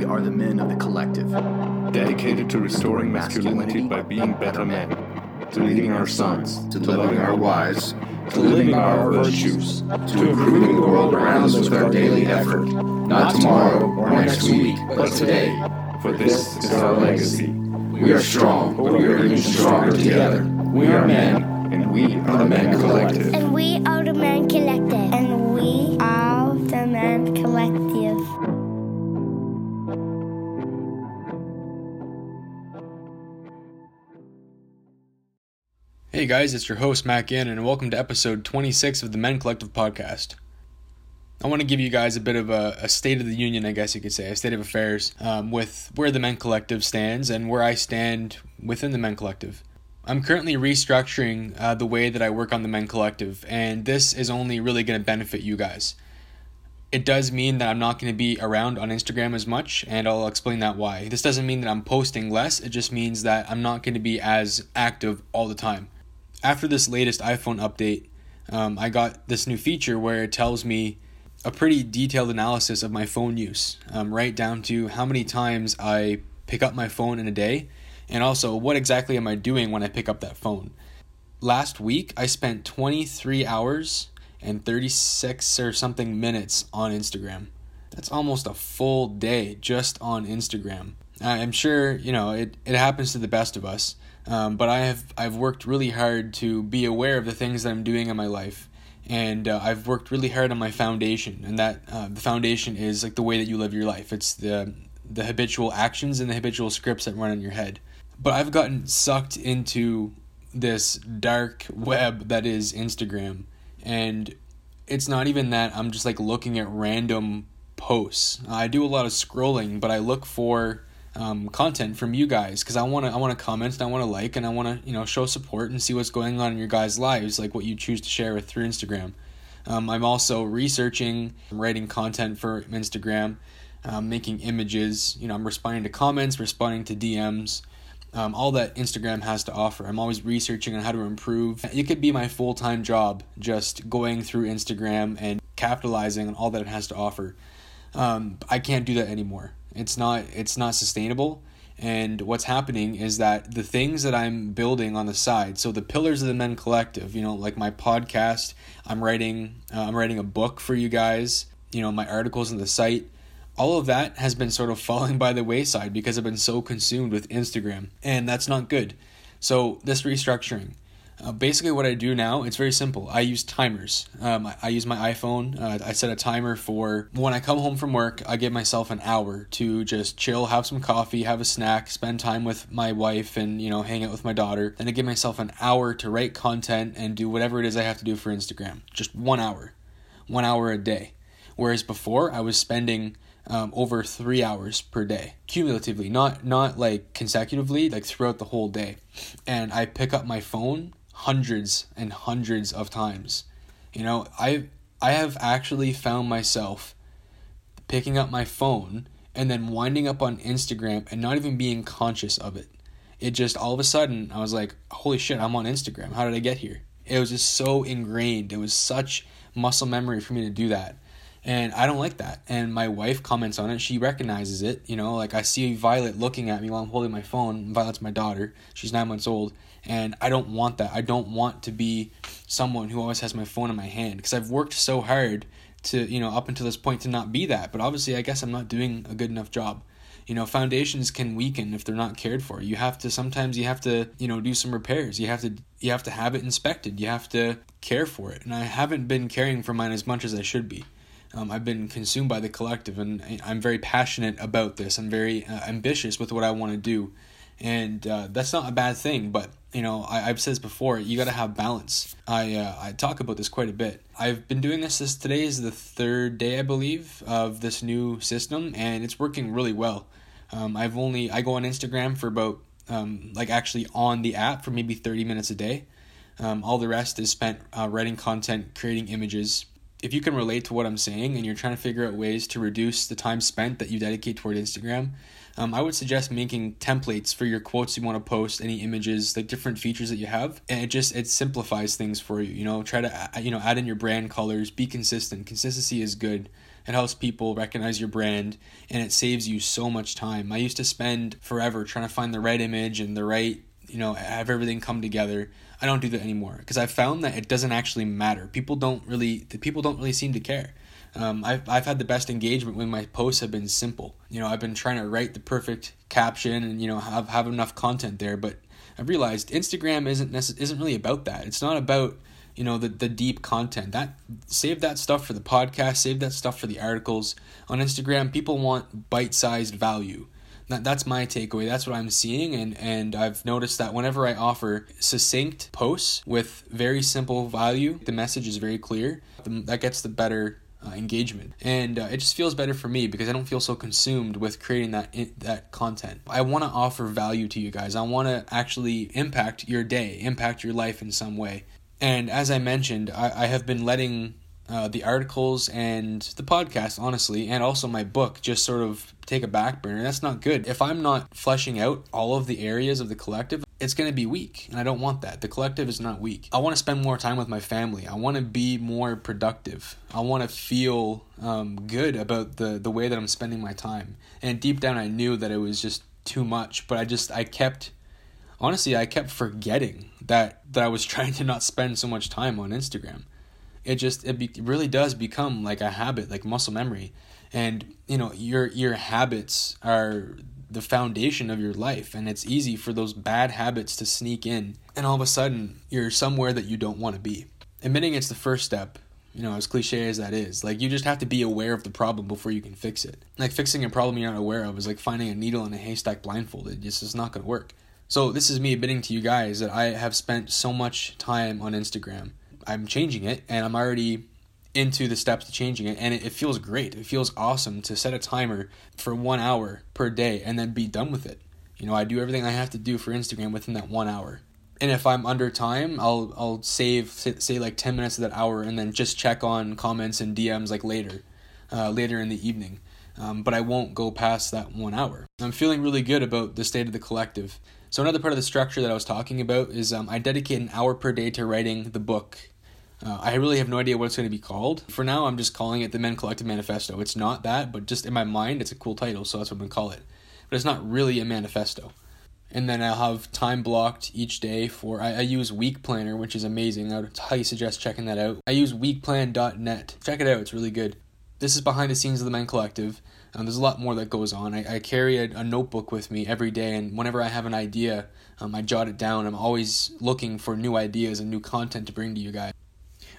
We are the men of the collective. dedicated to restoring masculinity by being better men, to leading our sons, to loving our wives, to living our virtues, to improving the world around us with our daily effort, not tomorrow or next week, but today. for this is our legacy. We are strong, but we are even stronger together. We are men, And we are the Men Collective. And we are the Men Collective. And we are the Men Collective. Hey guys, it's your host Matt Gannon, and welcome to episode 26 of the Men Collective podcast. I want to give you guys a bit of a, a state of the union, I guess you could say, a state of affairs um, with where the Men Collective stands and where I stand within the Men Collective. I'm currently restructuring uh, the way that I work on the Men Collective, and this is only really going to benefit you guys. It does mean that I'm not going to be around on Instagram as much, and I'll explain that why. This doesn't mean that I'm posting less, it just means that I'm not going to be as active all the time after this latest iPhone update, um, I got this new feature where it tells me a pretty detailed analysis of my phone use, um, right down to how many times I pick up my phone in a day, and also what exactly am I doing when I pick up that phone. Last week, I spent 23 hours and 36 or something minutes on Instagram. That's almost a full day just on Instagram. I'm sure, you know, it, it happens to the best of us. Um, but I have I've worked really hard to be aware of the things that I'm doing in my life, and uh, I've worked really hard on my foundation, and that uh, the foundation is like the way that you live your life. It's the the habitual actions and the habitual scripts that run in your head. But I've gotten sucked into this dark web that is Instagram, and it's not even that I'm just like looking at random posts. I do a lot of scrolling, but I look for um, content from you guys because I want to I want to comment and I want to like and I want to you know show support and see what's going on in your guys' lives like what you choose to share with through Instagram. Um, I'm also researching, writing content for Instagram, um, making images. You know, I'm responding to comments, responding to DMs. Um, all that Instagram has to offer. I'm always researching on how to improve. It could be my full time job just going through Instagram and capitalizing on all that it has to offer. Um, I can't do that anymore. It's not it's not sustainable. And what's happening is that the things that I'm building on the side, so the pillars of the Men Collective, you know, like my podcast, I'm writing uh, I'm writing a book for you guys, you know, my articles on the site, all of that has been sort of falling by the wayside because I've been so consumed with Instagram, and that's not good. So this restructuring, uh, basically, what I do now, it's very simple. I use timers. Um, I, I use my iPhone. Uh, I set a timer for when I come home from work, I give myself an hour to just chill, have some coffee, have a snack, spend time with my wife, and, you know, hang out with my daughter. Then I give myself an hour to write content and do whatever it is I have to do for Instagram. Just one hour. One hour a day. Whereas before, I was spending um, over three hours per day cumulatively not not like consecutively like throughout the whole day and i pick up my phone hundreds and hundreds of times. You know, I I have actually found myself picking up my phone and then winding up on Instagram and not even being conscious of it. It just all of a sudden I was like, "Holy shit, I'm on Instagram. How did I get here?" It was just so ingrained. It was such muscle memory for me to do that. And I don't like that. And my wife comments on it. She recognizes it. You know, like I see Violet looking at me while I'm holding my phone. Violet's my daughter. She's nine months old. And I don't want that. I don't want to be someone who always has my phone in my hand because I've worked so hard to, you know, up until this point to not be that. But obviously, I guess I'm not doing a good enough job. You know, foundations can weaken if they're not cared for. You have to sometimes you have to, you know, do some repairs. You have to you have to have it inspected. You have to care for it. And I haven't been caring for mine as much as I should be. Um, I've been consumed by the collective, and I'm very passionate about this. I'm very uh, ambitious with what I want to do, and uh, that's not a bad thing. But you know, I, have said this before. You got to have balance. I uh, I talk about this quite a bit. I've been doing this. This today is the third day, I believe, of this new system, and it's working really well. Um, I've only I go on Instagram for about um, like actually on the app for maybe thirty minutes a day. Um, all the rest is spent uh, writing content, creating images, if you can relate to what I'm saying and you're trying to figure out ways to reduce the time spent that you dedicate toward Instagram, um, I would suggest making templates for your quotes you want to post, any images, like different features that you have, and it just it simplifies things for you. You know, try to you know add in your brand colors, be consistent. Consistency is good. It helps people recognize your brand and it saves you so much time. I used to spend forever trying to find the right image and the right, you know, have everything come together. I don't do that anymore because I found that it doesn't actually matter. People don't really, the people don't really seem to care. Um, I've, I've had the best engagement when my posts have been simple. You know, I've been trying to write the perfect caption and, you know, have, have enough content there, but I've realized Instagram isn't necess- isn't really about that. It's not about you know the the deep content. That save that stuff for the podcast save that stuff for the articles. On instagram people want bite-sized value. That, that's my takeaway. That's what i'm seeing and and i've noticed that whenever i offer succinct posts with very simple value the message is very clear. That gets the better uh, engagement, and uh, it just feels better for me because I don't feel so consumed with creating that that content. I want to offer value to you guys. I want to actually impact your day, impact your life in some way. And as I mentioned, I, I have been letting uh, the articles and the podcast, honestly, and also my book just sort of take a back burner. That's not good. If I'm not fleshing out all of the areas of the collective, it's going to be weak. And I don't want that. The collective is not weak. I want to spend more time with my family. I want to be more productive. I want to feel um, good about the, the way that I'm spending my time. And deep down, I knew that it was just too much, but I just, I kept honestly I kept forgetting that that I was trying to not spend so much time on Instagram. It just it, be, it really does become like a habit, like muscle memory. And you know, your your habits are the foundation of your life and it's easy for those bad habits to sneak in and all of a sudden you're somewhere that you don't want to be. Admitting it's the first step you know, as cliche as that is, like you just have to be aware of the problem before you can fix it. Like fixing a problem you're not aware of is like finding a needle in a haystack blindfolded. It just not going to work. So this is me admitting to you guys that I have spent so much time on Instagram. I'm changing it and I'm already into the steps to changing it and it, it, feels great. It feels awesome to set a timer for one hour per day and then be done with it. You know, I do everything I have to do for Instagram within that one hour. And if I'm under time, I'll I'll save say like ten minutes of that hour and then just check on comments and DMs like later, uh, later in the evening. Um, but I won't go past that one hour. I'm feeling really good about the state of the collective. So another part of the structure that I was talking about is um, I dedicate an hour per day to writing the book. Uh, I really have no idea what it's going to be called. For now, I'm just calling it the Men Collective Manifesto. It's not that, but just in my mind, it's a cool title, so that's what I'm going to call it. But it's not really a manifesto. And then I'll have time blocked each day for. I, I use Week Planner, which is amazing. I would highly suggest checking that out. I use weekplan.net. Check it out, it's really good. This is behind the scenes of the Men Collective. Um, there's a lot more that goes on. I, I carry a, a, notebook with me every day, and whenever I have an idea, um, I jot it down. I'm always looking for new ideas and new content to bring to you guys.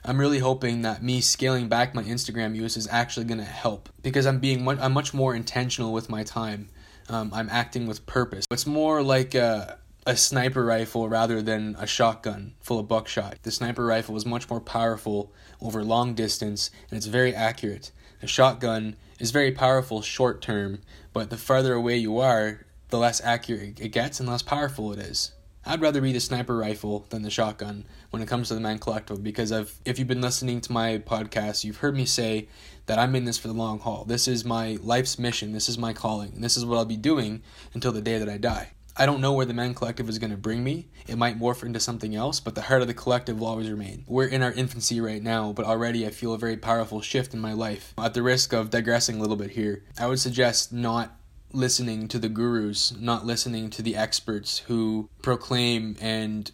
I'm really hoping that me scaling back my Instagram use is actually going to help because I'm being much, I'm much more intentional with my time. Um, I'm acting with purpose. It's more like a, a sniper rifle rather than a shotgun full of buckshot. The sniper rifle is much more powerful over long distance and it's very accurate. A shotgun is very powerful short term, but the farther away you are, the less accurate it gets and less powerful it is. I'd rather be the sniper rifle than the shotgun when it comes to the Man Collective because I've, if you've been listening to my podcast, you've heard me say that I'm in this for the long haul. This is my life's mission. This is my calling. And this is what I'll be doing until the day that I die. I don't know where the Man Collective is going to bring me. It might morph into something else, but the heart of the collective will always remain. We're in our infancy right now, but already I feel a very powerful shift in my life. At the risk of digressing a little bit here, I would suggest not listening to the gurus, not listening to the experts who proclaim and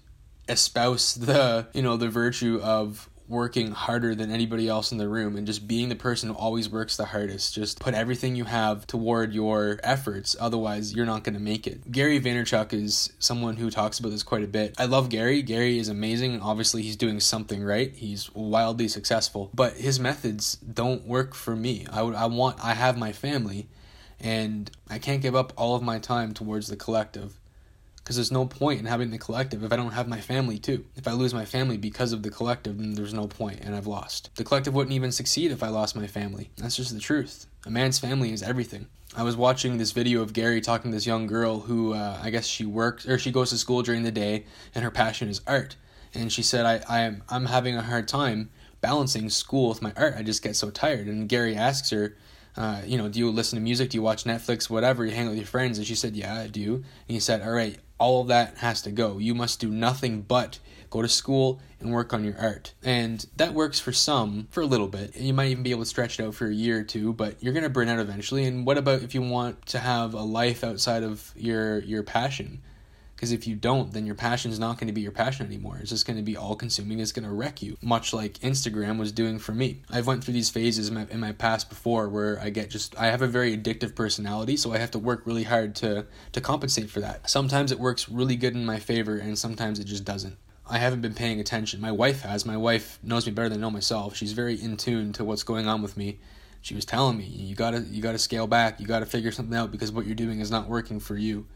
espouse the, you know, the virtue of working harder than anybody else in the room and just being the person who always works the hardest. Just put everything you have toward your efforts, otherwise, you're not going to make it. Gary Vaynerchuk is someone who talks about this quite a bit. I love Gary. Gary is amazing, obviously, he's doing something right. He's wildly successful, but his methods don't work for me. I, would, I want, I have my family, and I can't give up all of my time towards the collective because there's no point in having the collective if I don't have my family too. If I lose my family because of the collective, then there's no point and I've lost. The collective wouldn't even succeed if I lost my family. That's just the truth. A man's family is everything. I was watching this video of Gary talking to this young girl who uh, I guess she works or she goes to school during the day and her passion is art. And she said, I, I am, I'm having a hard time balancing school with my art. I just get so tired. And Gary asks her, uh, you know, do you listen to music? Do you watch Netflix? Whatever. You hang out with your friends. And she said, yeah, I do. And he said, all right, all of that has to go. You must do nothing but go to school and work on your art. And that works for some for a little bit. You might even be able to stretch it out for a year or two, but you're going to burn out eventually. And what about if you want to have a life outside of your your passion? Because if you don't, then your passion is not going to be your passion anymore. It's just going to be all consuming. It's going to wreck you, much like Instagram was doing for me. I've went through these phases in my, in my past before where I get just I have a very addictive personality, so I have to work really hard to to compensate for that. Sometimes it works really good in my favor, and sometimes it just doesn't. I haven't been paying attention. My wife has. My wife knows me better than I know myself. She's very in tune to what's going on with me. She was telling me, you gotta you gotta scale back. You gotta figure something out because what you're doing is not working for you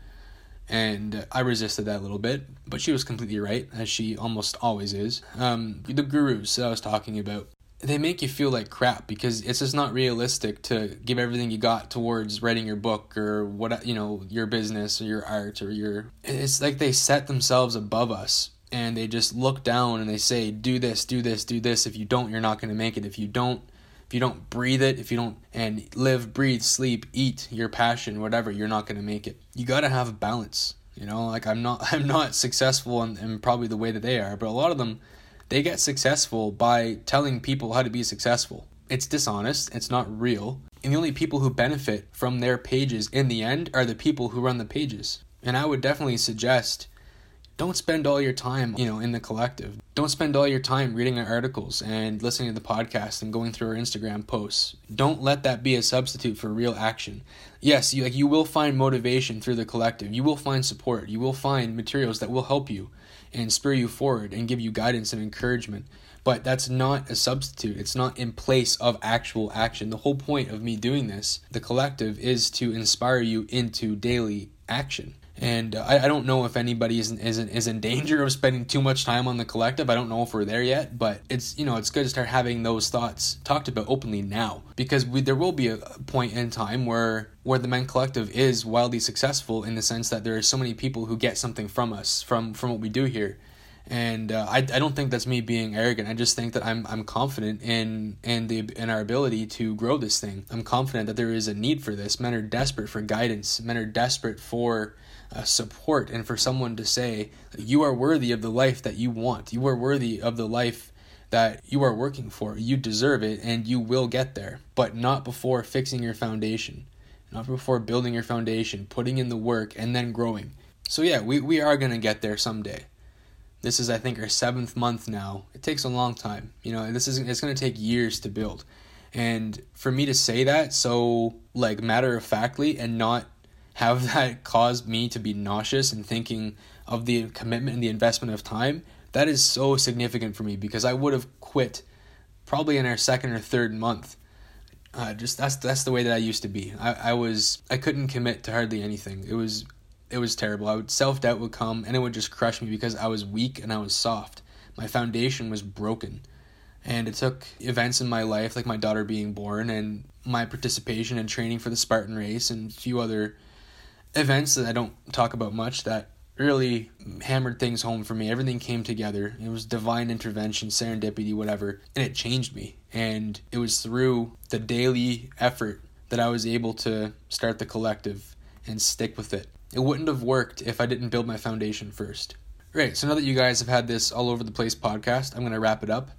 and I resisted that a little bit, but she was completely right, as she almost always is. Um, the gurus that I was talking about, they make you feel like crap because it's just not realistic to give everything you got towards writing your book or what you know your business or your art or your. It's like they set themselves above us and they just look down and they say, "Do this, do this, do this. If you don't, you're not going to make it. If you don't." If you don't breathe it, if you don't and live, breathe, sleep, eat your passion, whatever, you're not going to make it. You got to have a balance. You know, like I'm not I'm not successful in, in probably the way that they are, but a lot of them they get successful by telling people how to be successful. It's dishonest, it's not real. And the only people who benefit from their pages in the end are the people who run the pages. And I would definitely suggest don't spend all your time, you know, in the collective. Don't spend all your time reading our articles and listening to the podcast and going through our Instagram posts. Don't let that be a substitute for real action. Yes, you like you will find motivation through the collective. You will find support. You will find materials that will help you and spur you forward and give you guidance and encouragement. But that's not a substitute. It's not in place of actual action. The whole point of me doing this, the collective, is to inspire you into daily action. And uh, I, I don't know if anybody is, is, is in danger of spending too much time on the collective. I don't know if we're there yet, but it's you know it's good to start having those thoughts talked about openly now. Because we, there will be a point in time where where the men collective is wildly successful in the sense that there are so many people who get something from us from from what we do here and uh, I, I don't think that's me being arrogant. I just think that I'm I'm confident in in the in our ability to grow this thing. I'm confident that there is a need for this. Men are desperate for guidance. Men are desperate for uh, support and for someone to say, You are worthy of the life that you want. You are worthy of the life that you are working for. You deserve it and you will get there, but not before fixing your foundation, not before building your foundation, putting in the work, and then growing. So, yeah, we, we are going to get there someday. This is, I think, our seventh month now. It takes a long time. You know, this is it's going to take years to build. And for me to say that so, like, matter of factly and not have that caused me to be nauseous and thinking of the commitment and the investment of time, that is so significant for me because I would have quit probably in our second or third month. Uh, just that's that's the way that I used to be. I, I was I couldn't commit to hardly anything. It was it was terrible. I would self doubt would come and it would just crush me because I was weak and I was soft. My foundation was broken. And it took events in my life, like my daughter being born and my participation in training for the Spartan race and a few other events that I don't talk about much that really hammered things home for me. Everything came together. It was divine intervention, serendipity, whatever, and it changed me. And it was through the daily effort that I was able to start the collective and stick with it. It wouldn't have worked if I didn't build my foundation first. Right, so now that you guys have had this all over the place podcast, I'm going to wrap it up.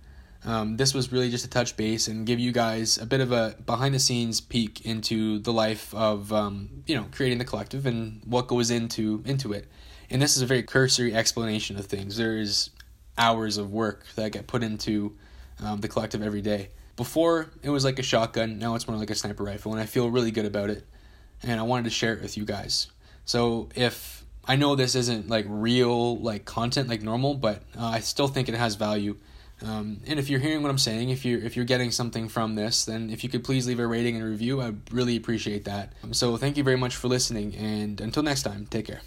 Um, this was really just a touch base and give you guys a bit of a behind the scenes peek into the life of um, you know creating the collective and what goes into into it. And this is a very cursory explanation of things. There is hours of work that get put into um, the collective every day. Before it was like a shotgun, now it's more like a sniper rifle, and I feel really good about it. And I wanted to share it with you guys. So if I know this isn't like real like content like normal, but uh, I still think it has value um, and if you're hearing what I'm saying, if you're if you're getting something from this, then if you could please leave a rating and review, I'd really appreciate that. So thank you very much for listening, and until next time, take care.